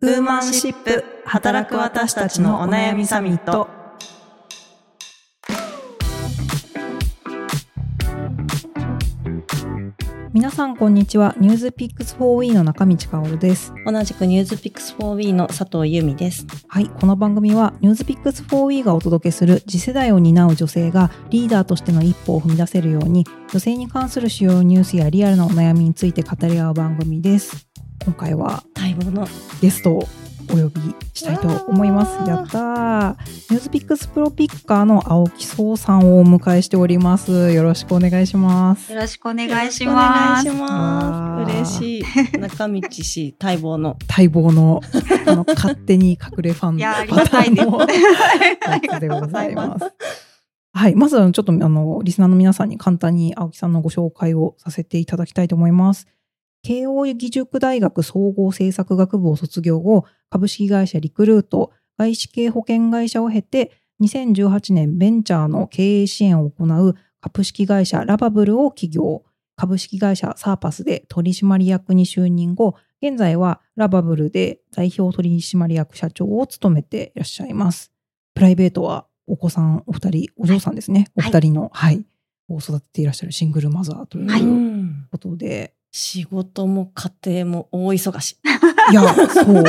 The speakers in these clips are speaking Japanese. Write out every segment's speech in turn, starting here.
ウーマンシップ働く私たちのお悩みサミット。皆さんこんにちは。ニュースピックス 4E の中道香織です。同じくニュースピックス 4W の佐藤由美です。はい、この番組はニュースピックス 4E がお届けする次世代を担う女性がリーダーとしての一歩を踏み出せるように女性に関する主要ニュースやリアルなお悩みについて語り合う番組です。今回は待望のゲストをお呼びしたいと思います。やったー。ニュースピックスプロピッカーの青木壮さんをお迎えしております。よろしくお願いします。よろしくお願いしおます。願いしまわーす。嬉しい。中道氏待望の。待望のあの勝手に隠れファンいや、ありパ。ターンのやつでございます。はい。まず、ちょっと、あの、リスナーの皆さんに簡単に青木さんのご紹介をさせていただきたいと思います。慶応義塾大学総合政策学部を卒業後、株式会社リクルート、外資系保険会社を経て、2018年ベンチャーの経営支援を行う株式会社ラバブルを起業、株式会社サーパスで取締役に就任後、現在はラバブルで代表取締役社長を務めていらっしゃいます。プライベートはお子さんお二人、お嬢さんですね。おはい二人の、はい、を育てていらっしゃるシングルマザーということで、仕事も家庭も大忙し。い、や、そう。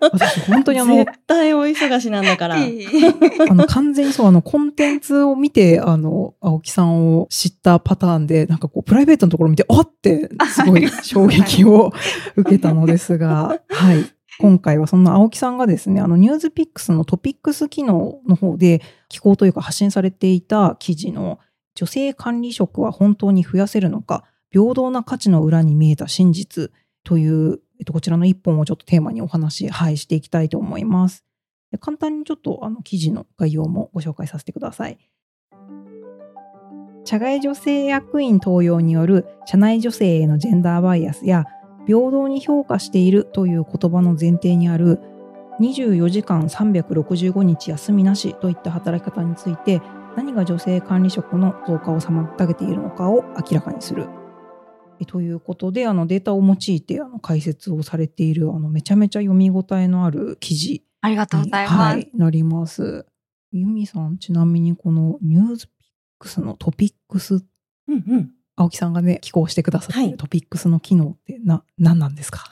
私、本当にあの、絶対大忙しなんだから。あの、完全にそう、あの、コンテンツを見て、あの、青木さんを知ったパターンで、なんかこう、プライベートのところを見て、あって、すごい衝撃を受けたのですが、はい。今回はそんな青木さんがですね、あの、ニュースピックスのトピックス機能の方で、寄稿というか発信されていた記事の、女性管理職は本当に増やせるのか、平等な価値の裏に見えた真実という、えっと、こちらの一本をちょっとテーマにお話、はい、していきたいと思います。簡単にちょっとあの記事の概要もご紹介させてください。社外女性役員登用による社内女性へのジェンダーバイアスや平等に評価しているという言葉の前提にある24時間365日休みなしといった働き方について何が女性管理職の増加を妨げているのかを明らかにする。えということであのデータを用いてあの解説をされているあのめちゃめちゃ読み応えのある記事ありがとうございます。はい、なります。ユミさん、ちなみにこのニュースピックスのトピックス、うんうん。青木さんがね、寄稿してくださってはいるトピックスの機能ってな、何なんですか？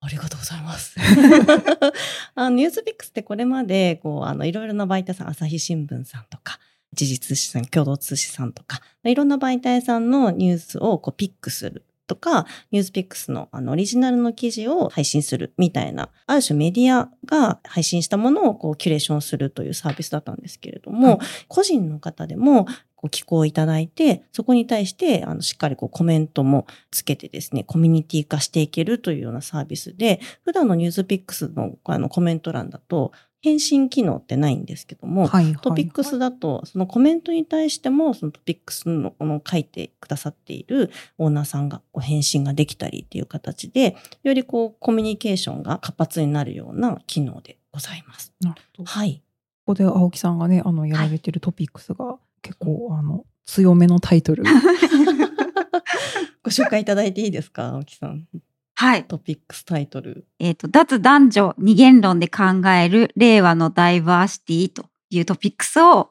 ありがとうございます。あのニュースピックスってこれまで、こう、あの、いろいろな媒体さん、朝日新聞さんとか、時事通信さん、共同通信さんとか、いろんな媒体さんのニュースをこうピックするとか、ニュースピックスのあのオリジナルの記事を配信するみたいな、ある種メディアが配信したものをこうキュレーションするというサービスだったんですけれども、はい。個人の方でもご寄稿いただいて、そこに対して、あの、しっかりこうコメントもつけてですね、コミュニティ化していけるというようなサービスで、普段のニュースピックスのあのコメント欄だと、返信機能ってないんですけども、はい、トピックスだと、そのコメントに対しても、そのトピックスのこの書いてくださっているオーナーさんがお返信ができたりっていう形で、よりこうコミュニケーションが活発になるような機能でございます。なるほど。こはい。こで青木さんがね、あの、やられてるトピックスが結構、あの、強めのタイトル。ご紹介いただいていいですか青木さん。はい。トピックスタイトル。えっ、と、脱男女二元論で考える令和のダイバーシティというトピックスを、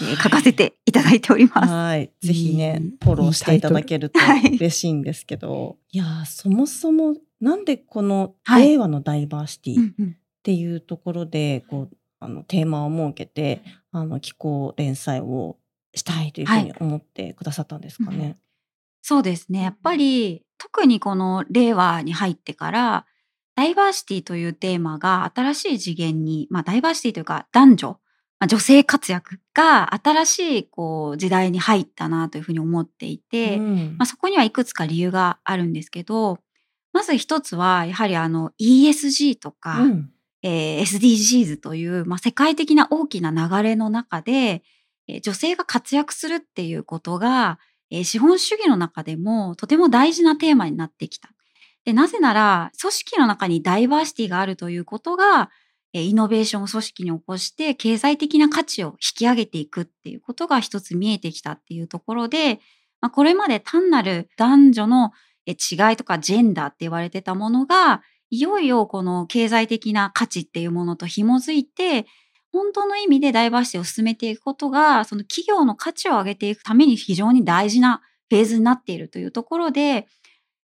えー書かせていただいております。はい。ぜひねいい、フォローしていただけるとはい嬉しいんですけど。いやー、そもそも、なんでこのはい令和のダイバーシティっていうところで、こう、あの、テーマを設けて、あの、気候連載をしたいというふうに思ってくださったんですかね。そうですね。やっぱり、特にこの令和に入ってから、ダイバーシティというテーマが新しい次元に、まあダイバーシティというか男女、まあ、女性活躍が新しいこう時代に入ったなというふうに思っていて、うん。まあ、そこにはいくつか理由があるんですけど、まず一つはやはりあの ESG とか、うん。えー SDGs という、まあ、世界的な大きな流れの中で、えー女性が活躍するっていうことが、えー資本主義の中でもとても大事なテーマになってきた。でなぜなら組織の中にダイバーシティがあるということが、えイノベーションを組織に起こして経済的な価値を引き上げていくっていうことが一つ見えてきたっていうところで、まあ、これまで単なる男女の違いとかジェンダーって言われてたものが、いよいよこの経済的な価値っていうものと紐づいて、本当の意味でダイバーシティを進めていくことが、その企業の価値を上げていくために非常に大事なフェーズになっているというところで、や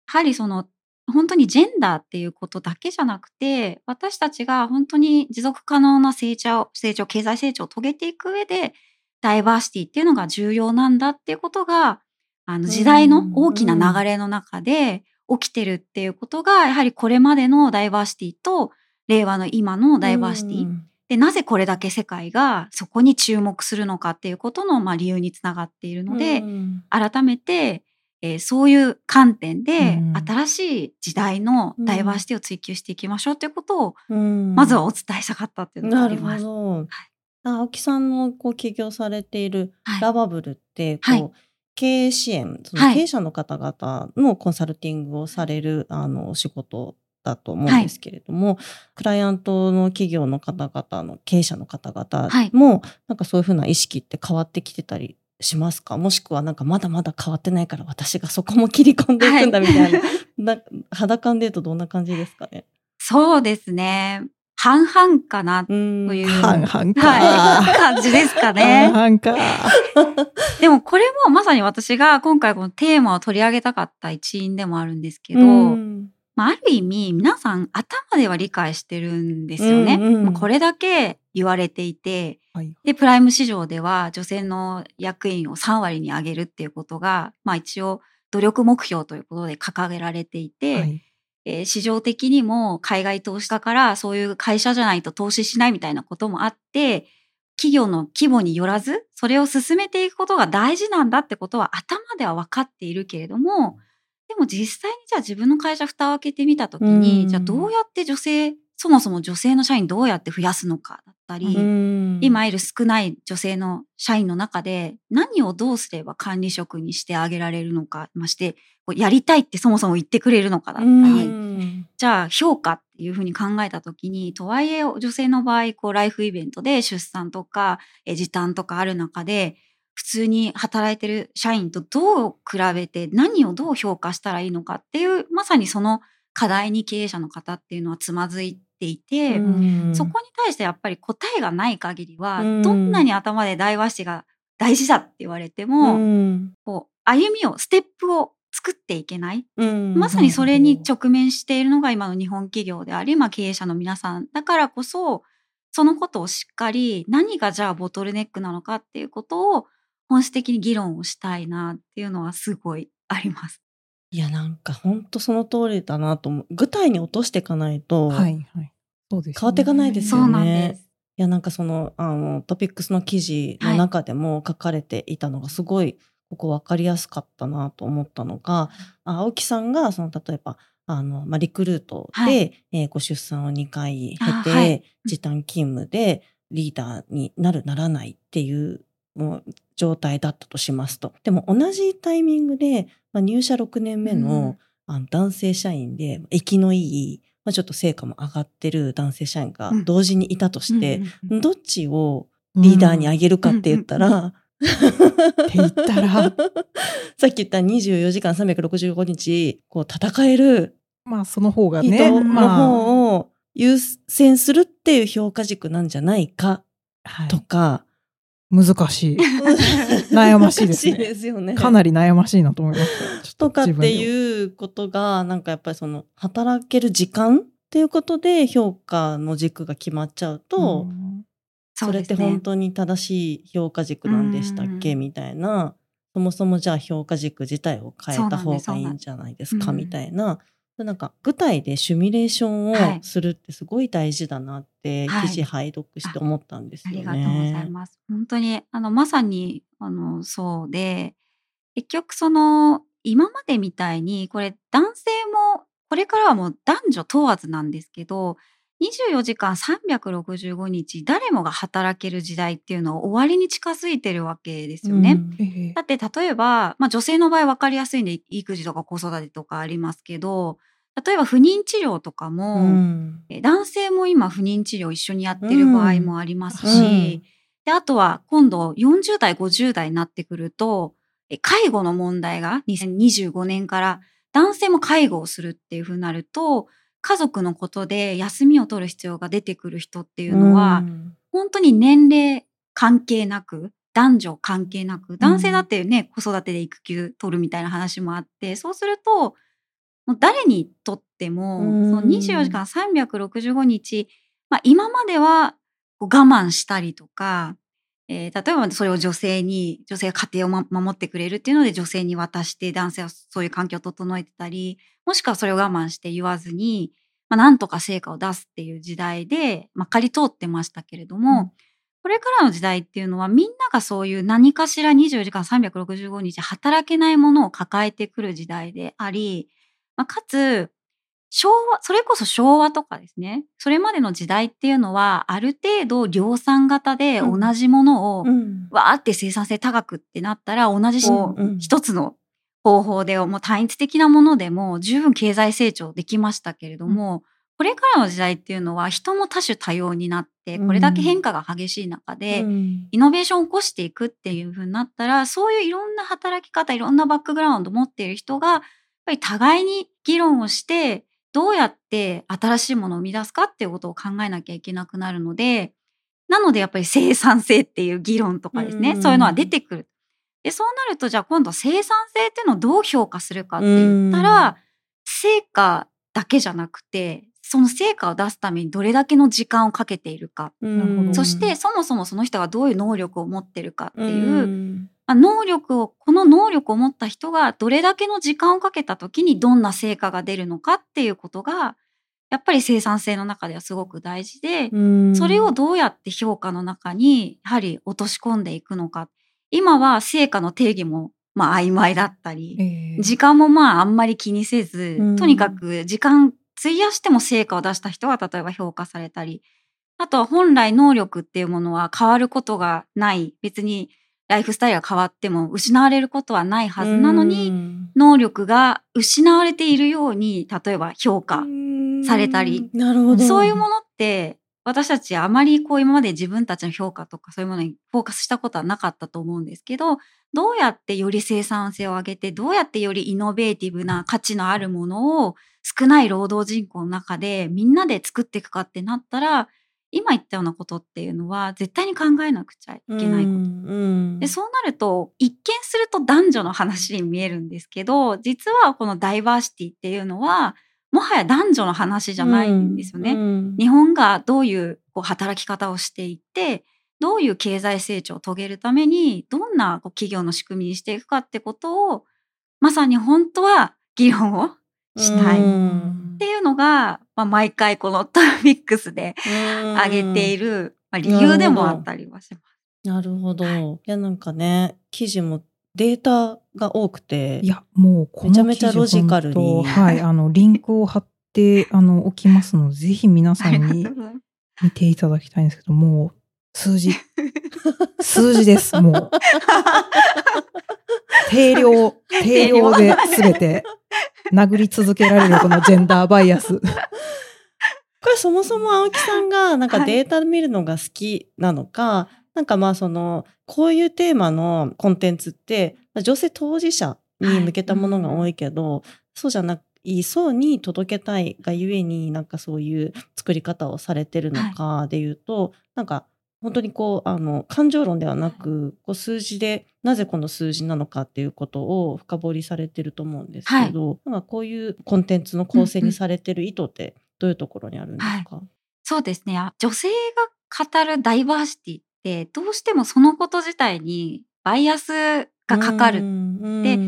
はりその本当にジェンダーっていうことだけじゃなくて、私たちが本当に持続可能な成長、成長、経済成長を遂げていく上で、ダイバーシティっていうのが重要なんだっていうことが、あの時代の大きな流れの中で起きてるっていうことが、やはりこれまでのダイバーシティと令和の今のダイバーシティ、で、なぜこれだけ世界がそこに注目するのかっていうことの、まあ、理由につながっているので、改めてえー、そういう観点で、新しい時代のダイバーシティを追求していきましょうということを、うん、まずはお伝えしたかったっていうのがあります。はい、青木さんのこう起業されているラバブルって、こう、はい、経営支援、その経営者の方々のコンサルティングをされる、あの仕事だと思うんですけれども、はい、クライアントの企業の方々の経営者の方々も、はい、なんかそういうふうな意識って変わってきてたりしますか？もしくはなんかまだまだ変わってないから私がそこも切り込んでいくんだみたいな。はい、な肌感で言うとどんな感じですかね？そうですね。半々かなという。半々か。はい。感じですかね。半々か。でもこれもまさに私が今回このテーマを取り上げたかった一因でもあるんですけど、まあ、ある意味皆さん頭では理解してるんですよね。うんうん、まあ、これだけ言われていて、はい、で、プライム市場では女性の役員を3割に上げるっていうことが、まあ一応努力目標ということで掲げられていて、はい、えー、市場的にも海外投資家からそういう会社じゃないと投資しないみたいなこともあって、企業の規模によらず、それを進めていくことが大事なんだってことは頭では分かっているけれども、でも実際にじゃあ自分の会社蓋を開けてみたときに、じゃあどうやって女性そもそも女性の社員どうやって増やすのかだったり、今いる少ない女性の社員の中で何をどうすれば管理職にしてあげられるのか、まして、やりたいってそもそも言ってくれるのかだったり、じゃあ評価っていうふうに考えた時に、とはいえ女性の場合、こうライフイベントで出産とか時短とかある中で、普通に働いてる社員とどう比べて何をどう評価したらいいのかっていう、まさにその課題に経営者の方っていうのはつまずいていて、そこに対してやっぱり答えがない限りは、どんなに頭で大和紙が大事だって言われても、こう歩みをステップを作っていけない、まさにそれに直面しているのが今の日本企業であり、まあ、経営者の皆さんだからこそそのことをしっかり何がじゃあボトルネックなのかっていうことを本質的に議論をしたいなっていうのはすごいあります。いや、なんか本当その通りだなと思う。具体に落としていかないと、はいはい。そうです、ね、変わっていかないですよね。いや、なんかその、あの、トピックスの記事の中でも書かれていたのがすごい、ここ分かりやすかったなと思ったのが、青木さんが、その、例えば、あの、まあ、リクルートで、はい、えー、ご出産を2回経て、はい、時短勤務でリーダーになる、ならないっていうもう状態だったとしますと。でも同じタイミングで、まあ、入社6年目の,、あの男性社員で、生きのいい、まあ、ちょっと成果も上がってる男性社員が同時にいたとして、どっちをリーダーにあげるかって言ったら、って言ったら、さっき言った24時間365日、こう戦える。まあその方がね。人の方を優先するっていう評価軸なんじゃないかとか、難しい。悩ましいですね。ですよね。かなり悩ましいなと思います。とかっていうことが、なんかやっぱりその、働ける時間っていうことで評価の軸が決まっちゃうと、うそれって本当に正しい評価軸なんでしたっけ？みたいな、そもそもじゃあ評価軸自体を変えた方がいいんじゃないですか？みたいな、なんか具体でシミュレーションをするってすごい大事だなって記事拝読して思ったんですよね。はい、ありがとうございます。本当にあのまさにあのそうで結局その今までみたいにこれ男性もこれからはもう男女問わずなんですけど24時間365日誰もが働ける時代っていうのは終わりに近づいてるわけですよね。うん、だって例えば、まあ、女性の場合分かりやすいんで育児とか子育てとかありますけど例えば不妊治療とかも、うん、男性も今不妊治療一緒にやってる場合もありますし、うん、であとは今度40代50代になってくると介護の問題が2025年から男性も介護をするっていうふうになると家族のことで休みを取る必要が出てくる人っていうのは、本当に年齢関係なく、男女関係なく、男性だってね、子育てで育休取るみたいな話もあって、そうすると、もう誰にとっても、うん。その24時間365日、まあ今までは我慢したりとか、えー例えばそれを女性に、女性が家庭を、ま、守ってくれるっていうので女性に渡して男性はそういう環境を整えてたり、もしくはそれを我慢して言わずに、まあ、なんとか成果を出すっていう時代で、まあ、借り通ってましたけれども、うん。これからの時代っていうのはみんながそういう何かしら24時間365日働けないものを抱えてくる時代であり、まあ、かつ昭和、それこそ昭和とかですね、それまでの時代っていうのはある程度量産型で同じものをうん。わーって生産性高くってなったら同じ一つの方法でもう単一的なものでも十分経済成長できましたけれども、これからの時代っていうのは人も多種多様になってこれだけ変化が激しい中で、うん。イノベーションを起こしていくっていう風になったらそういういろんな働き方いろんなバックグラウンドを持っている人がやっぱり互いに議論をしてどうやって新しいものを生み出すかっていうことを考えなきゃいけなくなるのでなのでやっぱり生産性っていう議論とかですね、うん。そういうのは出てくる。でそうなるとじゃあ今度生産性っていうのをどう評価するかって言ったら、成果だけじゃなくてその成果を出すためにどれだけの時間をかけているか。そしてそもそもその人がどういう能力を持ってるかっていう、ん。まあ能力をこの能力を持った人がどれだけの時間をかけた時にどんな成果が出るのかっていうことがやっぱり生産性の中ではすごく大事で、うん。それをどうやって評価の中にやはり落とし込んでいくのか今は成果の定義もまあ曖昧だったり、えー時間もまああんまり気にせず、うん。とにかく時間費やしても成果を出した人が例えば評価されたりあとは本来能力っていうものは変わることがない。別にライフスタイルが変わっても失われることはないはずなのに、うん。能力が失われているように例えば評価、されたり。なるほど。そういうものって私たちあまりこう今まで自分たちの評価とかそういうものにフォーカスしたことはなかったと思うんですけどどうやってより生産性を上げてどうやってよりイノベーティブな価値のあるものを少ない労働人口の中でみんなで作っていくかってなったら今言ったようなことっていうのは絶対に考えなくちゃいけないこと。うんでそうなると一見すると男女の話に見えるんですけど実はこのダイバーシティっていうのはもはや男女の話じゃないんですよね。うん日本がどういうこう働き方をしていってどういう経済成長を遂げるためにどんなこう企業の仕組みにしていくかってことをまさに本当は議論をしたいっうんていうのが、まあ、毎回このトラフィックスで挙げている、まあ、理由でもあったりはします。なるほど。はいい、や、なんかね、記事もデータが多くて、いや、もうこのめちゃめちゃロジカルにはい、あの、リンクを貼って、あの、置きますので、ぜひ皆さんに見ていただきたいんですけど、もう、数字。数字です、もう。定量、定量で全て殴り続けられる このジェンダーバイアス。これそもそも青木さんがなんかはいデータ見るのが好きなのか、なんかまあその、こういうテーマのコンテンツって、女性当事者に向けたものが多いけど、そうじゃないそうに届けたいがゆえになんかそういう作り方をされてるのかで言うと、なんか本当にこうあの感情論ではなくこう数字でなぜこの数字なのかっていうことを深掘りされてると思うんですけど、なんかこういうコンテンツの構成にされてる意図ってどういうところにあるんですか、そうですね。あ女性が語るダイバーシティってどうしてもそのこと自体にバイアスがかかる。で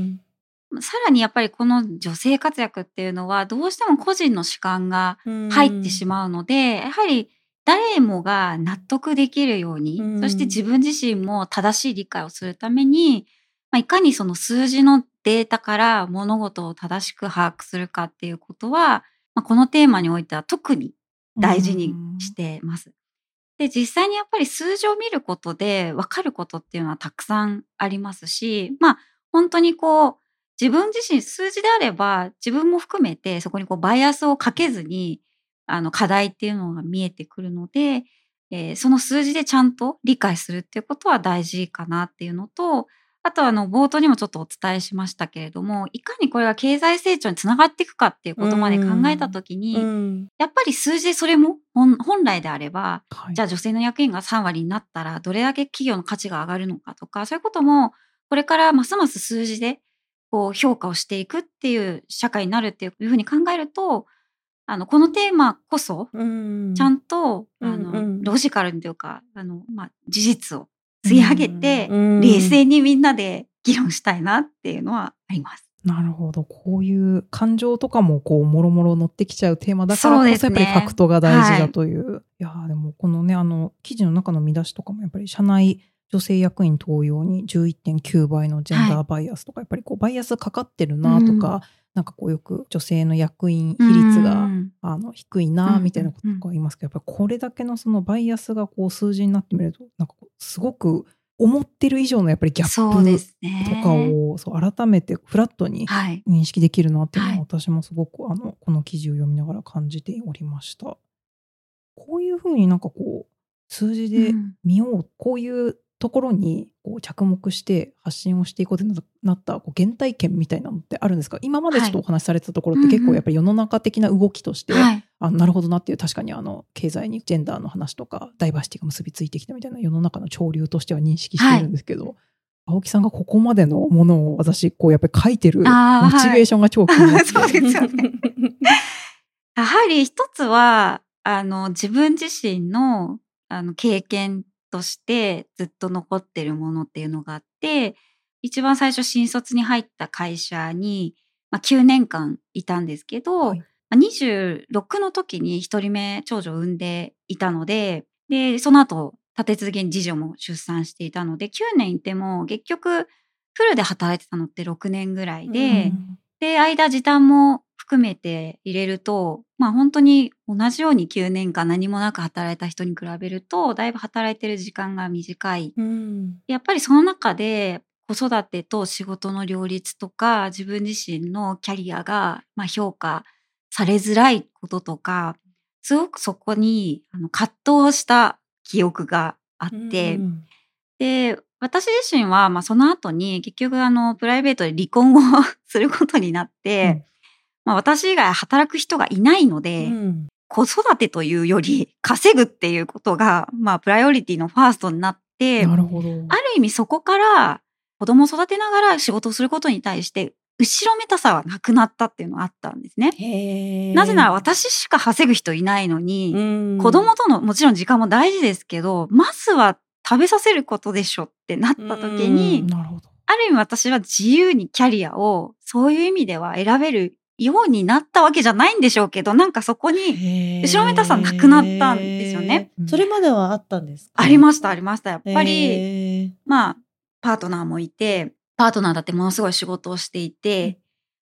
さらにやっぱりこの女性活躍っていうのはどうしても個人の主観が入ってしまうので、やはり誰もが納得できるように、うんそして自分自身も正しい理解をするために、まあ、いかにその数字のデータから物事を正しく把握するかっていうことは、まあ、このテーマにおいては特に大事にしてます。で、実際にやっぱり数字を見ることで分かることっていうのはたくさんありますし、まあ本当にこう自分自身数字であれば自分も含めてそこにこうバイアスをかけずにあの課題っていうのが見えてくるので、えーその数字でちゃんと理解するっていうことは大事かなっていうのと、あとあの冒頭にもちょっとお伝えしましたけれどもいかにこれが経済成長につながっていくかっていうことまで考えた時に、うん。やっぱり数字でそれも本本来であればはい。じゃあ女性の役員が3割になったらどれだけ企業の価値が上がるのかとかそういうこともこれからますます数字でこう評価をしていくっていう社会になるっていうふうに考えるとあのこのテーマこそうん。ちゃんと、うんあのうん。ロジカルにというかあの、まあ、事実を吸い上げて、うん冷静にみんなで議論したいなっていうのはあります。なるほど。こういう感情とかもこう、もろもろ乗ってきちゃうテーマだからこそ、やっぱりファクトが大事だという。い、やーでもこのね、あの、記事の中の見出しとかもやっぱり社内女性役員登用に11.9倍のジェンダーバイアスとか、やっぱりこう、バイアスかかってるなとか、うんなんかこうよく女性の役員比率うがんあの低いなうんみたいなこととか言いますけど、やっぱりこれだけのそのバイアスがこう数字になってみると、なんかすごく思ってる以上のやっぱりギャッすね。プとかをそう改めてフラットにはい。認識できるなっていうのははい私もすごくあのこの記事を読みながら感じておりました。こういうふうになんかこう数字でうん見よう、こういうところにこう着目して発信をしていこうとなったこう原体験みたいなのってあるんですか？今までちょっとお話しされてたところってはい結構やっぱり世の中的な動きとして、はい。あなるほどなっていう確かにあの経済にジェンダーの話とかダイバーシティが結びついてきたみたいな世の中の潮流としては認識しているんですけど、青木さんがここまでのものを私こうやっぱり書いてるモチベーションが超気になって、そうですよね。やはり一つは、あの、自分自身の、あの、経験としてずっと残ってるものっていうのがあって、一番最初新卒に入った会社に、まあ、9年間いたんですけど、はい。まあ26の時に一人目長女を産んでいたので、で、その後、立て続けに次女も出産していたので、9年いても結局、フルで働いてたのって6年ぐらいで、うん。で、間時短も含めて入れると、まあ本当に同じように9年間何もなく働いた人に比べると、だいぶ働いてる時間が短い。うん。やっぱりその中で子育てと仕事の両立とか、自分自身のキャリアがまあ評価されづらいこととか、すごくそこにあの葛藤した記憶があって、うん。で、私自身は、まあ、その後に結局あのプライベートで離婚を することになって、うんまあ、私以外働く人がいないので、うん子育てというより稼ぐっていうことが、まあ、プライオリティのファーストになって、なるほど。ある意味そこから子供を育てながら仕事をすることに対して後ろめたさはなくなったっていうのがあったんですね。なぜなら私しか稼ぐ人いないのに、うん子供とのもちろん時間も大事ですけど、まずは食べさせることでしょってなった時に、うんなるほど。ある意味私は自由にキャリアをそういう意味では選べるようになったわけじゃないんでしょうけど、なんかそこに後ろめたさなくなったんですよね。それまではあったんですか？ありました、ありました。やっぱり、まあ、パートナーもいて、パートナーだってものすごい仕事をしていて、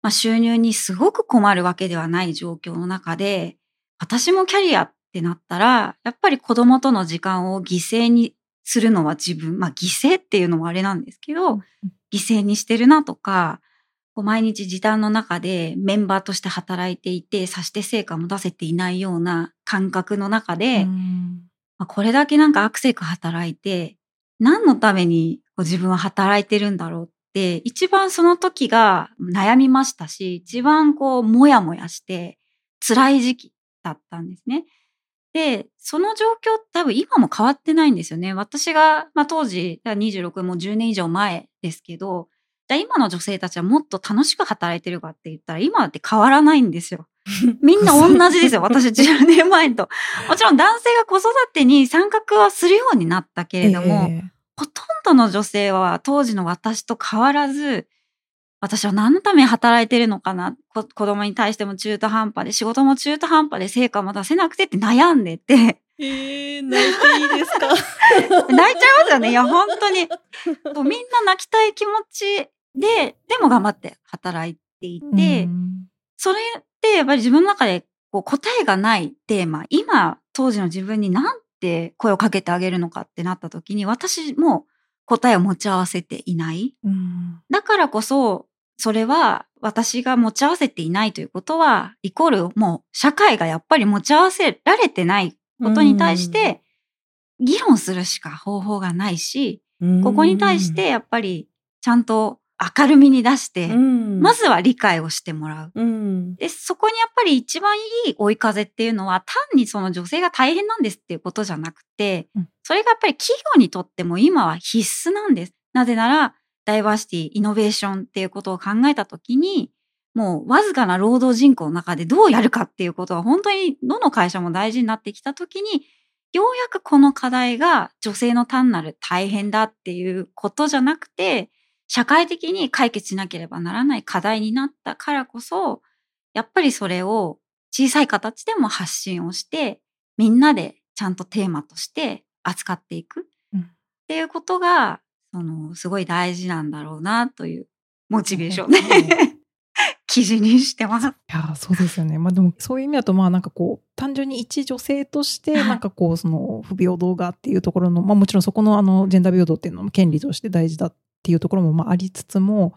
まあ収入にすごく困るわけではない状況の中で、私もキャリアってなったら、やっぱり子供との時間を犠牲にするのは自分、まあ犠牲っていうのもあれなんですけど、犠牲にしてるなとか、こう毎日時短の中でメンバーとして働いていて、さして成果も出せていないような感覚の中で、うんまあ、これだけなんかアクセク働いて、何のためにこう自分は働いてるんだろうって、一番その時が悩みましたし、一番こう、もやもやして、辛い時期だったんですね。で、その状況多分今も変わってないんですよね。私が、まあ当時、だから26もう10年以上前ですけど、じゃあ今の女性たちはもっと楽しく働いてるかって言ったら今だって変わらないんですよ。みんな同じですよ。私10年前と。もちろん男性が子育てに参画はするようになったけれども、ええほとんどの女性は当時の私と変わらず、私は何のために働いてるのかな？こ子供に対しても中途半端で、仕事も中途半端で成果も出せなくてって悩んでて、えー、泣いていいですか？泣いちゃいますよね。いや、本当に。みんな泣きたい気持ちで、でも頑張って働いていて、うん。それってやっぱり自分の中でこう答えがないテーマ、今当時の自分になんて声をかけてあげるのかってなった時に私も答えを持ち合わせていない。うん。だからこそ、それは私が持ち合わせていないということは、イコールもう社会がやっぱり持ち合わせられてないことに対して、議論するしか方法がないし、ここに対してやっぱりちゃんと明るみに出して、うんまずは理解をしてもらう。うん。で、そこにやっぱり一番いい追い風っていうのは、単にその女性が大変なんですっていうことじゃなくて、うんそれがやっぱり企業にとっても今は必須なんです。なぜなら、ダイバーシティ、イノベーションっていうことを考えたときに、もうわずかな労働人口の中でどうやるかっていうことは本当にどの会社も大事になってきたときに、ようやくこの課題が女性の単なる大変だっていうことじゃなくて、社会的に解決しなければならない課題になったからこそ、やっぱりそれを小さい形でも発信をして、みんなでちゃんとテーマとして扱っていく。うん。っていうことが、その、すごい大事なんだろうなというモチベーション。で、記事にしてます。いやーそうですよね。まあでもそういう意味だとまあなんかこう単純に一女性としてはい。なんかこうその不平等がっていうところの、まあもちろんそこのあのジェンダー平等っていうのも権利として大事だっていうところもまあありつつも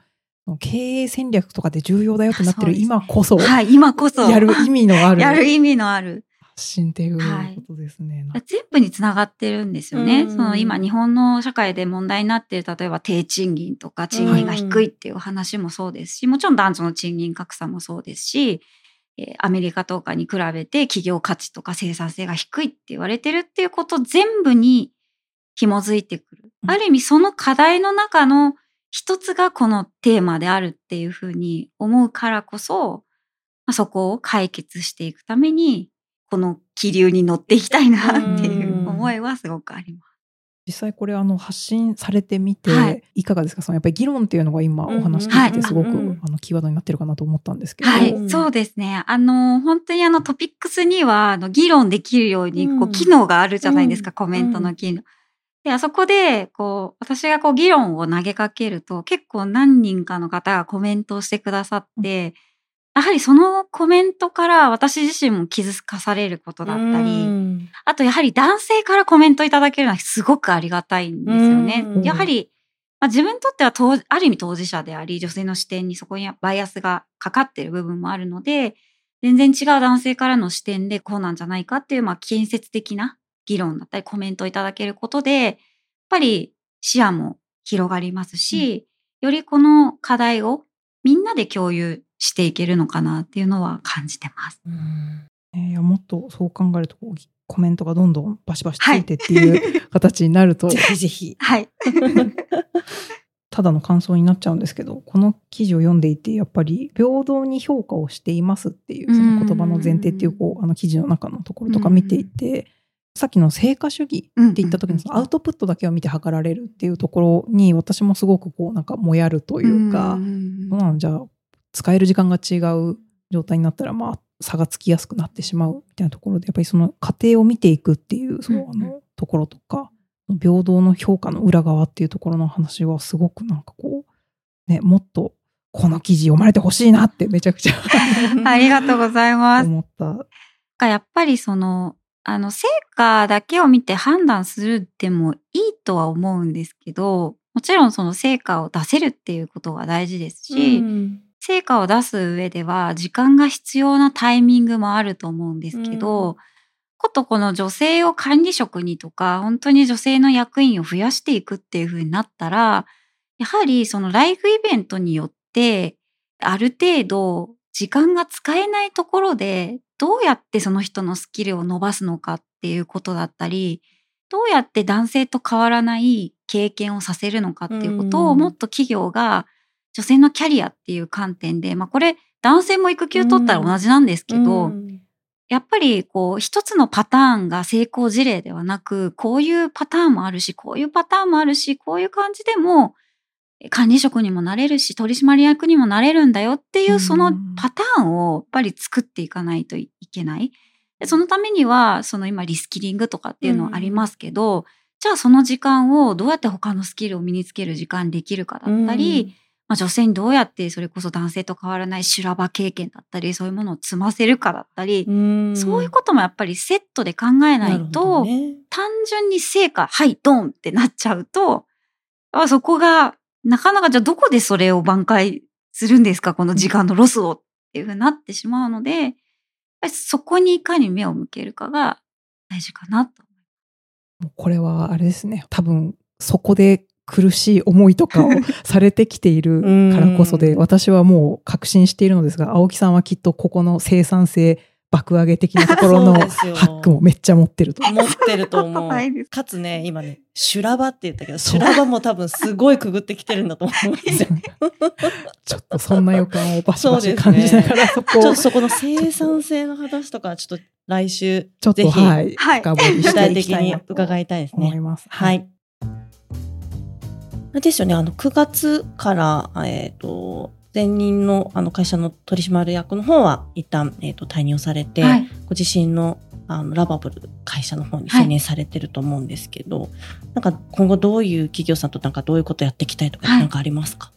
経営戦略とかで重要だよってなってる今こそはい、今こそ。やる意味のある やる意味のある。発信っていうはいことですね。全部につながってるんですよね。うんその今日本の社会で問題になっている例えば低賃金とか賃金が低いっていう話もそうですし、もちろん男女の賃金格差もそうですし、えーアメリカとかに比べて企業価値とか生産性が低いって言われてるっていうこと全部に紐づいてくる。うん。ある意味その課題の中の一つがこのテーマであるっていうふうに思うからこそ、まあ、そこを解決していくために、この気流に乗っていきたいなっていう思いはすごくあります。実際これあの発信されてみて、はい。い、かがですか？そのやっぱり議論っていうのが今お話聞いててすごく、うんうんあのキーワードになってるかなと思ったんですけど、はい、うん。そうですね。あの、本当にあのトピックスには、あの、議論できるように、こうん。う、機能があるじゃないですか、うん。コメントの機能。で、あそこで、こう、私がこう、議論を投げかけると、結構何人かの方がコメントをしてくださって、やはりそのコメントから私自身も気づかされることだったり、うん。あとやはり男性からコメントいただけるのはすごくありがたいんですよね。う。ん。やはり、まあ、自分にとっては当ある意味当事者であり、女性の視点にそこにはバイアスがかかっている部分もあるので、全然違う男性からの視点でこうなんじゃないかっていう、まあ、建設的な議論だったりコメントをいただけることで、やっぱり視野も広がりますし、よりこの課題をみんなで共有していけるのかなっていうのは感じてます。えーいやもっとそう考えるとコメントがどんどんバシバシついてっていう形になると、ぜひぜひ。はい。ただの感想になっちゃうんですけどこの記事を読んでいてやっぱり平等に評価をしていますっていうその言葉の前提っていうこうあの記事の中のところとか見ていて、さっきの成果主義って言った時のアウトプットだけを見て測られるっていうところに私もすごくこうなんかもやるというか、うなのじゃあ使える時間が違う状態になったらまあ差がつきやすくなってしまうみたいなところでやっぱりその過程を見ていくっていうそのあのところとか平等の評価の裏側っていうところの話はすごくなんかこうねもっとこの記事読まれてほしいなってめちゃくちゃ ありがとうございます。思った。がやっぱりその、あの、成果だけを見て判断するでもいいとは思うんですけど、もちろんその成果を出せるっていうことが大事ですし、うん。成果を出す上では時間が必要なタイミングもあると思うんですけど、うん。ことこの女性を管理職にとか、本当に女性の役員を増やしていくっていう風になったら、やはりそのライフイベントによって、ある程度時間が使えないところで、どうやってその人のスキルを伸ばすのかっていうことだったり、どうやって男性と変わらない経験をさせるのかっていうことをうん。もっと企業が女性のキャリアっていう観点で、まあこれ男性も育休取ったら同じなんですけど、うん。やっぱりこう一つのパターンが成功事例ではなく、こういうパターンもあるし、こういうパターンもあるし、こういう感じでもえ管理職にもなれるし、取締役にもなれるんだよっていううん。そのパターンをやっぱり作っていかないといけない。でそのためには、その今リスキリングとかっていうのはありますけど、じゃあその時間をどうやって他のスキルを身につける時間にできるかだったり、まあ、女性にどうやってそれこそ男性と変わらない修羅場経験だったり、そういうものを積ませるかだったり、うん。そういうこともやっぱりセットで考えないと、どね。単純に成果、はい、ドンってなっちゃうと、あそこが、なかなかじゃあどこでそれを挽回するんですか？この時間のロスをっていうふうになってしまうので、やっぱりそこにいかに目を向けるかが大事かなと。もうこれはあれですね。多分そこで苦しい思いとかをされてきている からこそで、うん私はもう確信しているのですが、青木さんはきっとここの生産性爆上げ的なところの ハックもめっちゃ持ってると。持ってると思う。かつね、今ね、修羅場って言ったけど、修羅場も多分すごいくぐってきてるんだと思うんですよ。ちょっとそんな予感をバシバシ感じながらそこを ちょっとそこの生産性の話とか、ちょっと来週、ちょっとぜひはい、はい深掘り具体的に伺いたいですね。思います。はい。あれですよね、あの、9月から、えっ、と、前任のあの会社の取締役の方は一旦、えっ、と、退任をされて、はい。ご自身のあのラバブル会社の方に専念されてると思うんですけど、なんか今後どういう企業さんとなんかどういうことやっていきたいとかはい。なんかありますか、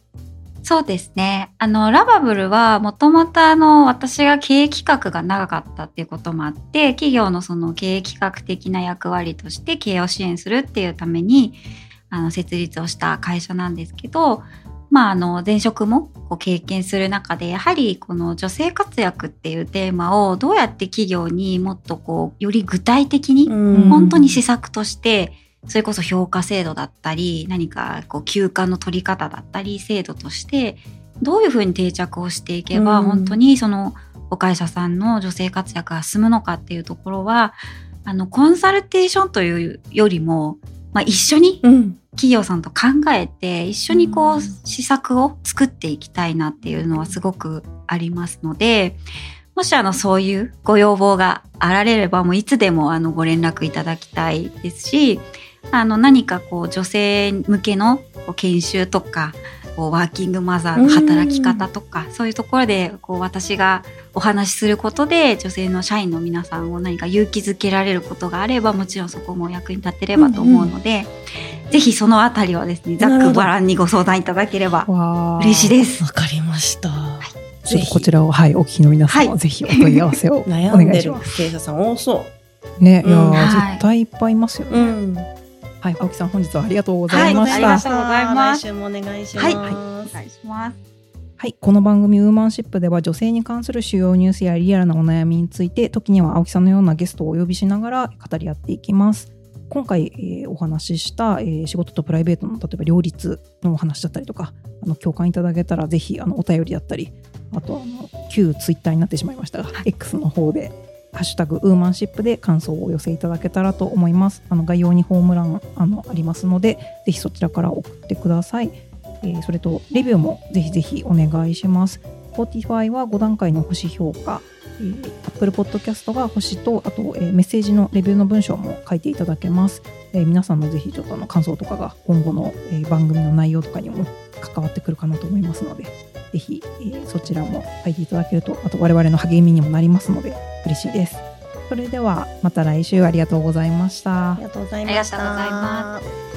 そうですね。あの、ラバブルはもともとあの、私が経営企画が長かったっていうこともあって、企業のその経営企画的な役割として経営を支援するっていうために、あの、設立をした会社なんですけど、まあ、あの、前職もこう経験する中で、やはりこの女性活躍っていうテーマをどうやって企業にもっとこう、より具体的にうん。本当に施策としてそれこそ評価制度だったり何かこう休暇の取り方だったり制度としてどういうふうに定着をしていけばうん。本当にそのお会社さんの女性活躍が進むのかっていうところはあのコンサルテーションというよりも、まあ、一緒にうん。企業さんと考えて一緒にこううん施策を作っていきたいなっていうのはすごくありますのでもしあのそういうご要望があられればもういつでもあのご連絡いただきたいですしあの何かこう女性向けの研修とかこうワーキングマザーの働き方とかそういうところでこう私がお話しすることで女性の社員の皆さんを何か勇気づけられることがあればもちろんそこも役に立てればと思うので、ぜひそのあたりはですねざっくばらんにご相談いただければ嬉しいです。わかりました。ちょっとこちらを、はい、お聞きの皆さんはぜひお問い合わせをお悩願んでるいします。経営者さん多そね、いやー、うんはい絶対いっぱいいますよう。うね。ん。はい、青木さん本日はありがとうございました。はいありがとうございます来週もお願いします。はいお願いします。はい、この番組ウーマンシップでは女性に関する主要ニュースやリアルなお悩みについて時には青木さんのようなゲストをお呼びしながら語り合っていきます。今回、えーお話しした、えー仕事とプライベートの例えば両立のお話だったりとかあの共感いただけたらぜひあのお便りだったりあとあの旧ツイッターになってしまいましたが、X の方で「ハッシュタグウーマンシップ」で感想をお寄せいただけたらと思います。あの概要にホームランあのありますのでぜひそちらから送ってください。えーそれとレビューもぜひぜひお願いします。Spotify は5段階の星評価、えー Apple Podcast が星と、あと、えーメッセージのレビューの文章も書いていただけます。えー皆さんのぜひちょっとあの感想とかが今後の、えー番組の内容とかにも関わってくるかなと思いますので、ぜひ、えーそちらも書いていただけると、あと我々の励みにもなりますので嬉しいです。それではまた来週ありがとうございましたあり。がとうございました。